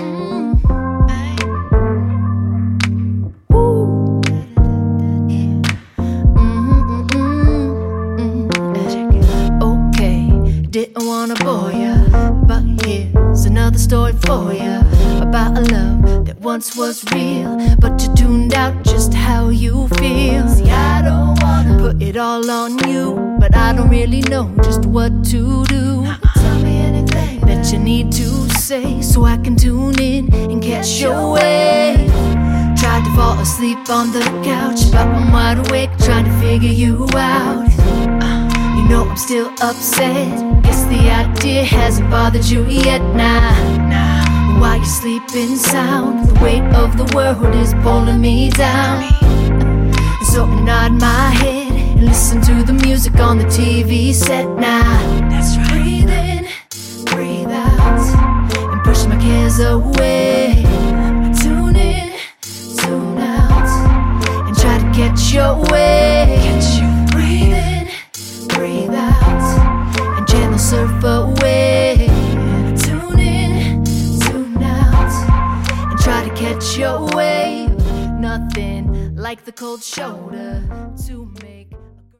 Mm-hmm. Didn't wanna bore ya, but here's another story for ya about a love that once was real, but you tuned out just how you feel. See, I don't wanna put it all on you, but I don't really know just what to do say so I can tune in and catch your wave. Tried to fall asleep on the couch, but I'm wide awake trying to figure you out. You know I'm still upset. Guess the idea hasn't bothered you yet, nah. nah. While you're sleeping sound, the weight of the world is pulling me down. So I nod my head and listen to the music on the TV set now. That's right. Away. Tune in, tune out, and try to catch your way. Breathe in, breathe out, and channel surf away. Tune in, tune out, and try to catch your wave. Nothing like the cold shoulder to make